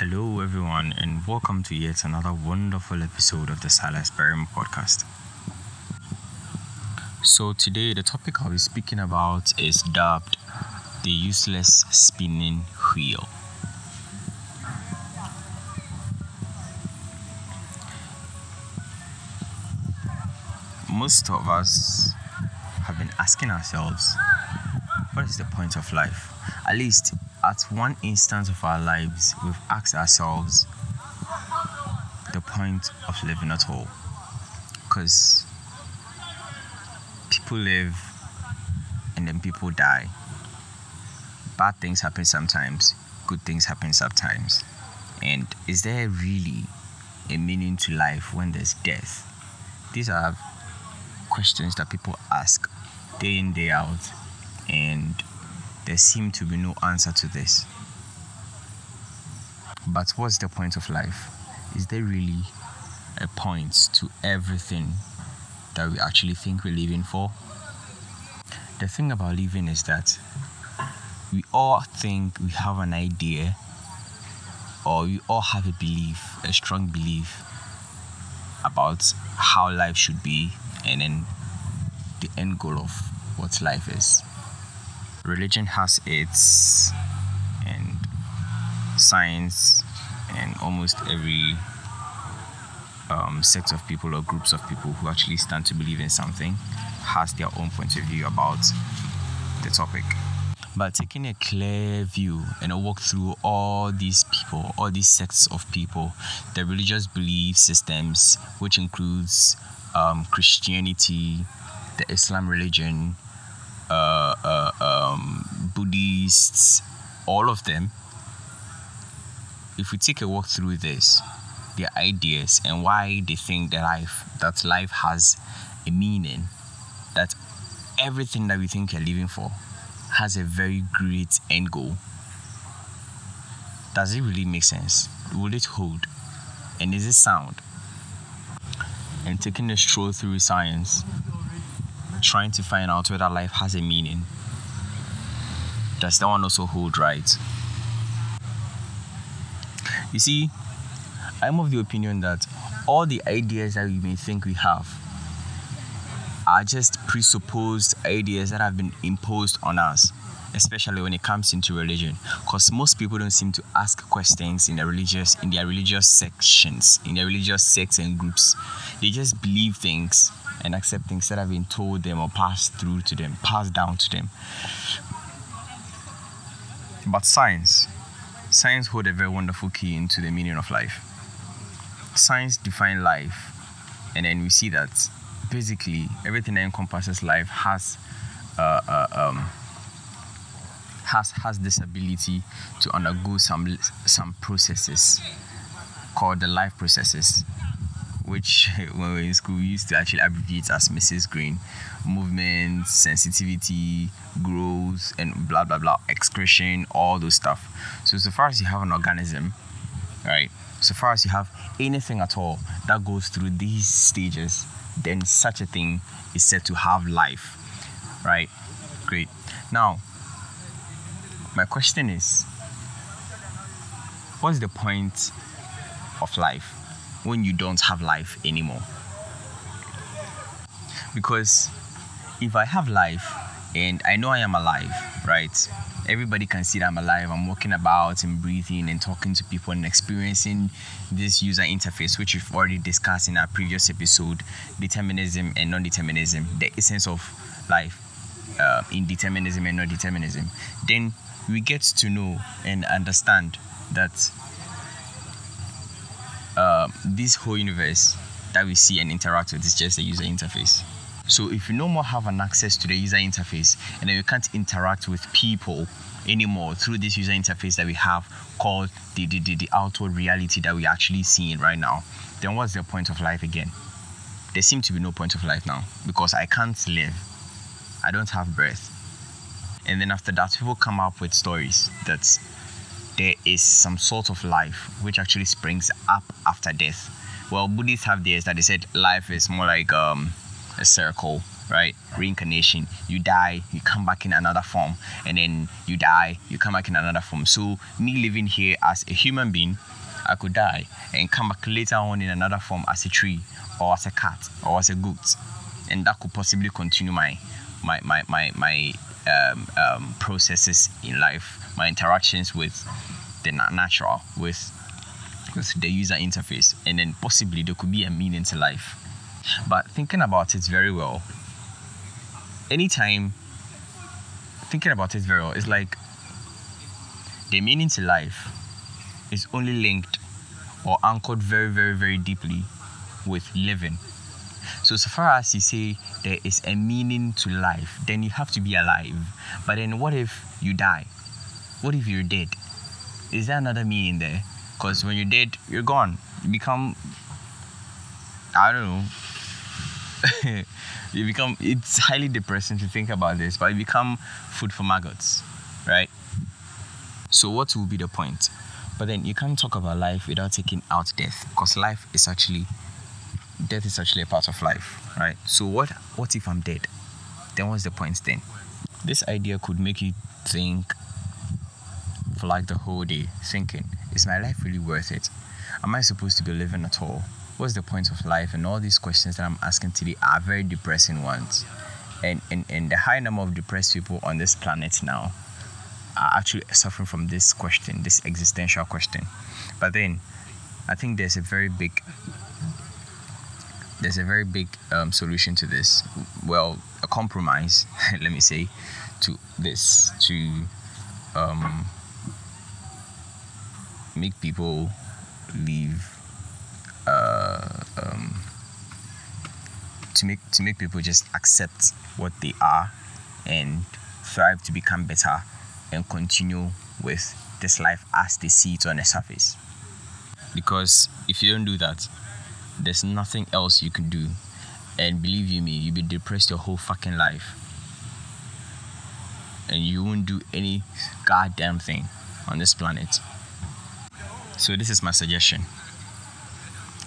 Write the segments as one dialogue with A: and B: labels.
A: Hello, everyone, and welcome to yet another wonderful episode of the Silas Barimah podcast. So, today, the topic I'll be speaking about is dubbed the useless spinning wheel. Most of us have been asking ourselves, what is the point of life? At least at one instance of our lives, we've asked ourselves the point of living at all. Because people live and then people die. Bad things happen sometimes, good things happen sometimes. And is there really a meaning to life when there's death? These are questions that people ask day in, day out. And there seems to be no answer to this. But what's the point of life? Is there really a point to everything that we actually think we're living for? The thing about living is that we all think we have an idea or we all have a belief, a strong belief about how life should be and then the end goal of what life is religion has its and science and almost every um, of people or groups of people who actually stand to believe in something has their own point of view about the topic. But taking a clear view and a walk through all these people, all these sects of people, the religious belief systems, which includes um, Christianity, the Islam religion, uh, All of them, if we take a walk through this, their ideas and why they think that life that life has a meaning, that everything that we think we're living for has a very great end goal. Does it really make sense? Will it hold? And is it sound? And taking a stroll through science, trying to find out whether life has a meaning. Does that one also hold right? You see, I'm of the opinion that all the ideas that we may think we have are just presupposed ideas that have been imposed on us, especially when it comes into religion. Because most people don't seem to ask questions in their religious in their religious sections, in their religious sects and groups. They just believe things and accept things that have been told them or passed through to them, passed down to them. But science, science hold a very wonderful key into the meaning of life. Science define life, and then we see that basically everything that encompasses life has uh, uh, um, has has this ability to undergo some some processes called the life processes which when we were in school we used to actually abbreviate as Mrs. Green. Movement, sensitivity, growth, and blah blah blah, excretion, all those stuff. So so far as you have an organism, right? So far as you have anything at all that goes through these stages, then such a thing is said to have life. Right? Great. Now, my question is what's the point of life? When you don't have life anymore. Because if I have life and I know I am alive, right? Everybody can see that I'm alive. I'm walking about and breathing and talking to people and experiencing this user interface, which we've already discussed in our previous episode determinism and non determinism, the essence of life uh, in determinism and non determinism. Then we get to know and understand that this whole universe that we see and interact with is just a user interface. So if you no more have an access to the user interface and then you can't interact with people anymore through this user interface that we have called the, the, the, the outward reality that we're actually seeing right now, then what's the point of life again? There seems to be no point of life now because I can't live. I don't have breath. And then after that, people come up with stories that there is some sort of life which actually springs up after death. Well, Buddhists have theirs that they said life is more like um, a circle, right? Reincarnation. You die, you come back in another form, and then you die, you come back in another form. So, me living here as a human being, I could die and come back later on in another form as a tree, or as a cat, or as a goat, and that could possibly continue my my my my, my um, um, processes in life, my interactions with the natural, with with the user interface, and then possibly there could be a meaning to life. But thinking about it very well, anytime thinking about it very well, it's like the meaning to life is only linked or anchored very, very, very deeply with living. So, so far as you say there is a meaning to life, then you have to be alive. But then, what if you die? What if you're dead? Is there another meaning there? Because when you're dead, you're gone. You become, I don't know. you become, it's highly depressing to think about this, but you become food for maggots, right? So, what will be the point? But then you can't talk about life without taking out death, because life is actually death is actually a part of life, right? So what what if I'm dead? Then what's the point then? This idea could make you think for like the whole day, thinking, is my life really worth it? Am I supposed to be living at all? What's the point of life? And all these questions that I'm asking today are very depressing ones. And, and, and the high number of depressed people on this planet now are actually suffering from this question, this existential question. But then I think there's a very big there's a very big um, solution to this. Well, a compromise, let me say, to this to um, make people leave. Uh, um, to make to make people just accept what they are and thrive to become better and continue with this life as they see it on the surface. Because if you don't do that, there's nothing else you can do. And believe you me, you'll be depressed your whole fucking life. And you won't do any goddamn thing on this planet. So this is my suggestion.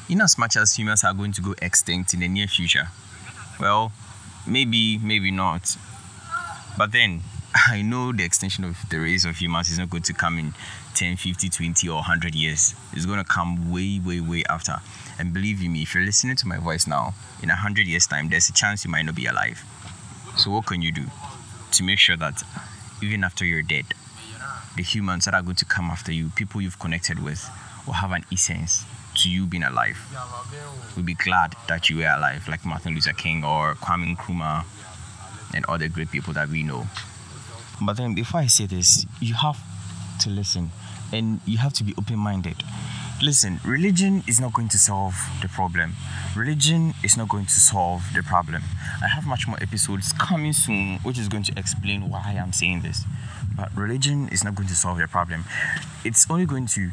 A: In as much as humans are going to go extinct in the near future, well, maybe, maybe not. But then I know the extension of the race of humans is not going to come in 10, 50, 20, or 100 years. It's going to come way, way, way after. And believe me, if you're listening to my voice now, in 100 years' time, there's a chance you might not be alive. So, what can you do to make sure that even after you're dead, the humans that are going to come after you, people you've connected with, will have an essence to you being alive? We'll be glad that you were alive, like Martin Luther King or Kwame Nkrumah and other great people that we know. But then, before I say this, you have to listen and you have to be open minded. Listen, religion is not going to solve the problem. Religion is not going to solve the problem. I have much more episodes coming soon, which is going to explain why I'm saying this. But religion is not going to solve the problem. It's only going to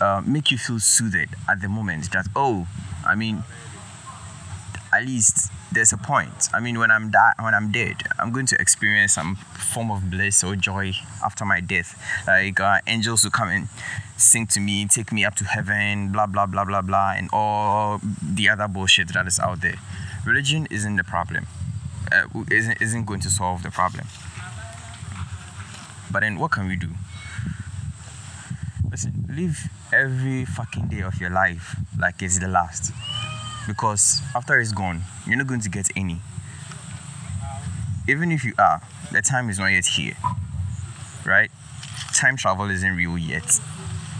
A: uh, make you feel soothed at the moment that, oh, I mean, at least there's a point. I mean, when I'm di- when I'm dead, I'm going to experience some form of bliss or joy after my death. Like uh, angels will come and sing to me, take me up to heaven, blah blah blah blah blah, and all the other bullshit that is out there. Religion isn't the problem. Uh, isn't isn't going to solve the problem. But then, what can we do? Listen, live every fucking day of your life like it's the last because after it's gone, you're not going to get any. Even if you are, the time is not yet here, right? Time travel isn't real yet.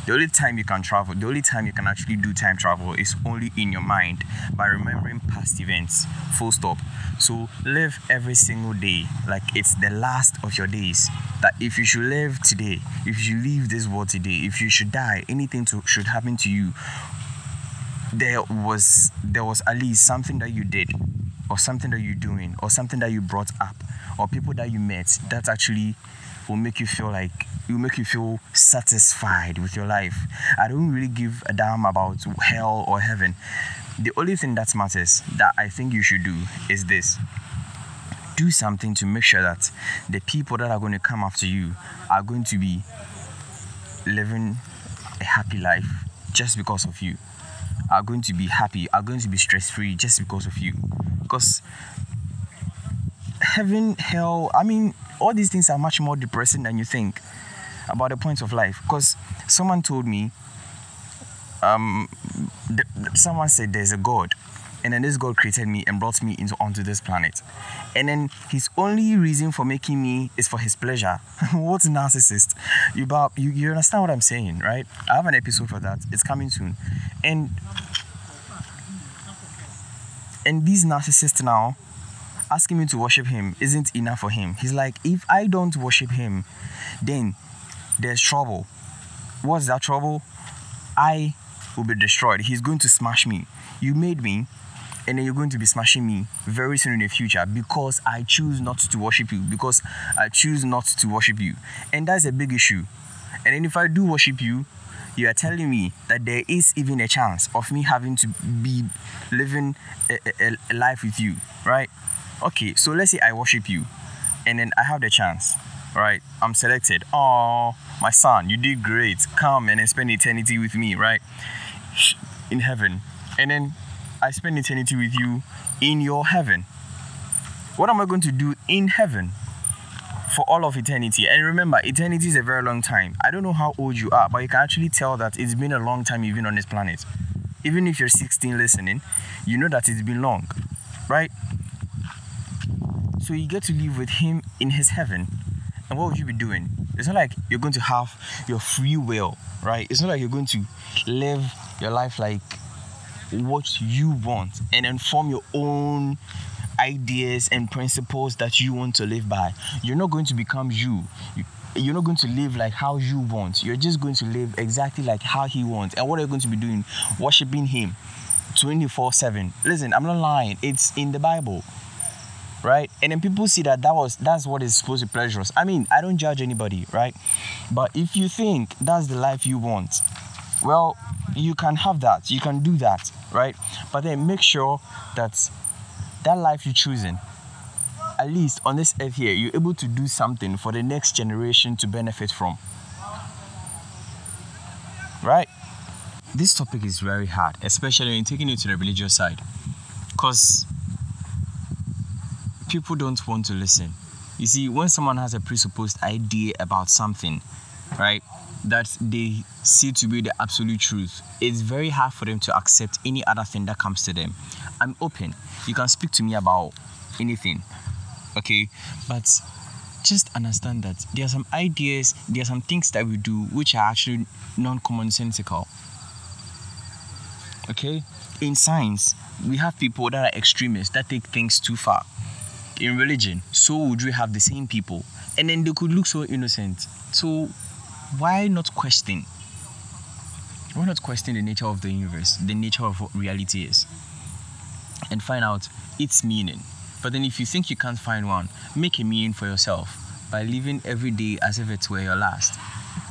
A: The only time you can travel, the only time you can actually do time travel is only in your mind by remembering past events. Full stop. So live every single day like it's the last of your days. That if you should live today, if you leave this world today, if you should die, anything to, should happen to you there was there was at least something that you did or something that you're doing or something that you brought up or people that you met that actually will make you feel like will make you feel satisfied with your life. I don't really give a damn about hell or heaven. The only thing that matters that I think you should do is this. Do something to make sure that the people that are going to come after you are going to be living a happy life just because of you are going to be happy, are going to be stress free just because of you. Because heaven, hell. I mean, all these things are much more depressing than you think about the points of life. Because someone told me, um, th- someone said there's a God, and then this God created me and brought me into onto this planet, and then his only reason for making me is for his pleasure. What's a narcissist? You, you you understand what I'm saying, right? I have an episode for that. It's coming soon, and and these narcissists now asking me to worship him isn't enough for him. He's like, if I don't worship him, then there's trouble. What's that trouble? I will be destroyed. He's going to smash me. You made me, and then you're going to be smashing me very soon in the future because I choose not to worship you, because I choose not to worship you. And that's a big issue. And then if I do worship you, you are telling me that there is even a chance of me having to be living a, a, a life with you, right? Okay, so let's say I worship you and then I have the chance, right? I'm selected. Oh, my son, you did great. Come and spend eternity with me, right? In heaven. And then I spend eternity with you in your heaven. What am I going to do in heaven? for all of eternity. And remember, eternity is a very long time. I don't know how old you are, but you can actually tell that it's been a long time been on this planet. Even if you're 16 listening, you know that it's been long, right? So you get to live with Him in His heaven. And what would you be doing? It's not like you're going to have your free will, right? It's not like you're going to live your life like what you want and then form your own ideas and principles that you want to live by. You're not going to become you. you you're not going to live like how you want. You're just going to live exactly like how he wants. And what are you going to be doing? Worshiping him 24 7. Listen, I'm not lying. It's in the Bible. Right? And then people see that that was that's what is supposed to pleasure us. I mean, I don't judge anybody, right? But if you think that's the life you want, well, you can have that. You can do that, right? But then make sure that that life you're choosing, at least on this earth here, you're able to do something for the next generation to benefit from. Right? This topic is very hard, especially when taking it to the religious side. Because people don't want to listen. You see, when someone has a presupposed idea about something, right, that they see to be the absolute truth, it's very hard for them to accept any other thing that comes to them. I'm open. You can speak to me about anything. Okay? But just understand that there are some ideas, there are some things that we do which are actually non commonsensical. Okay? In science, we have people that are extremists that take things too far. In religion, so would we have the same people. And then they could look so innocent. So why not question? Why not question the nature of the universe, the nature of what reality is? and find out its meaning. But then, if you think you can't find one, make a meaning for yourself by living every day as if it were your last.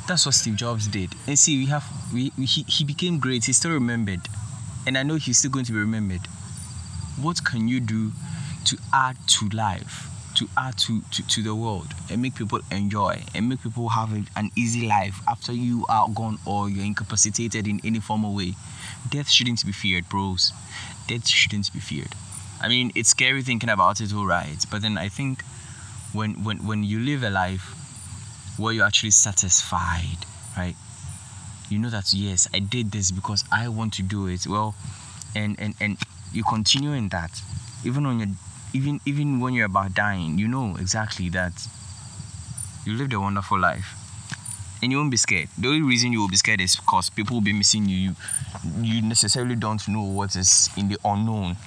A: That's what Steve Jobs did. And see, we have we, we he, he became great. He's still remembered, and I know he's still going to be remembered. What can you do to add to life, to add to, to, to the world, and make people enjoy, and make people have a, an easy life after you are gone or you're incapacitated in any form or way? Death shouldn't be feared, bros death shouldn't be feared. I mean, it's scary thinking about it, all right. But then I think when when when you live a life where you're actually satisfied, right? You know that yes, I did this because I want to do it. Well, and and and you continue in that, even when you're even even when you're about dying, you know exactly that you lived a wonderful life and you won't be scared. The only reason you will be scared is because people will be missing you. You you necessarily don't know what is in the unknown,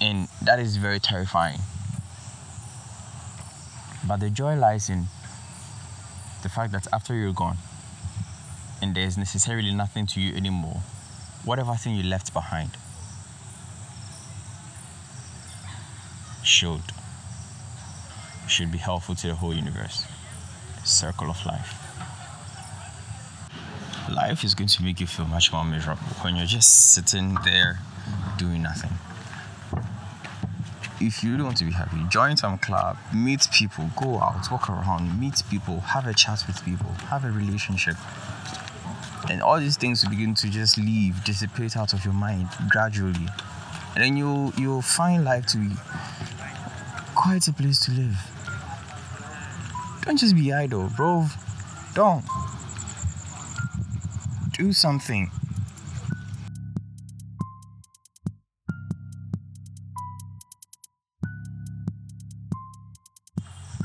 A: and that is very terrifying. But the joy lies in the fact that after you're gone, and there's necessarily nothing to you anymore, whatever thing you left behind should should be helpful to the whole universe. Circle of life life is going to make you feel much more miserable when you're just sitting there doing nothing. If you want to be happy, join some club, meet people, go out, walk around, meet people, have a chat with people, have a relationship. And all these things will begin to just leave, dissipate out of your mind gradually. And then you'll you'll find life to be quite a place to live. Don't just be idle, bro. Don't. Do something.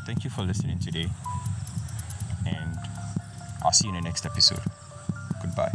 A: Thank you for listening today. And I'll see you in the next episode. Goodbye.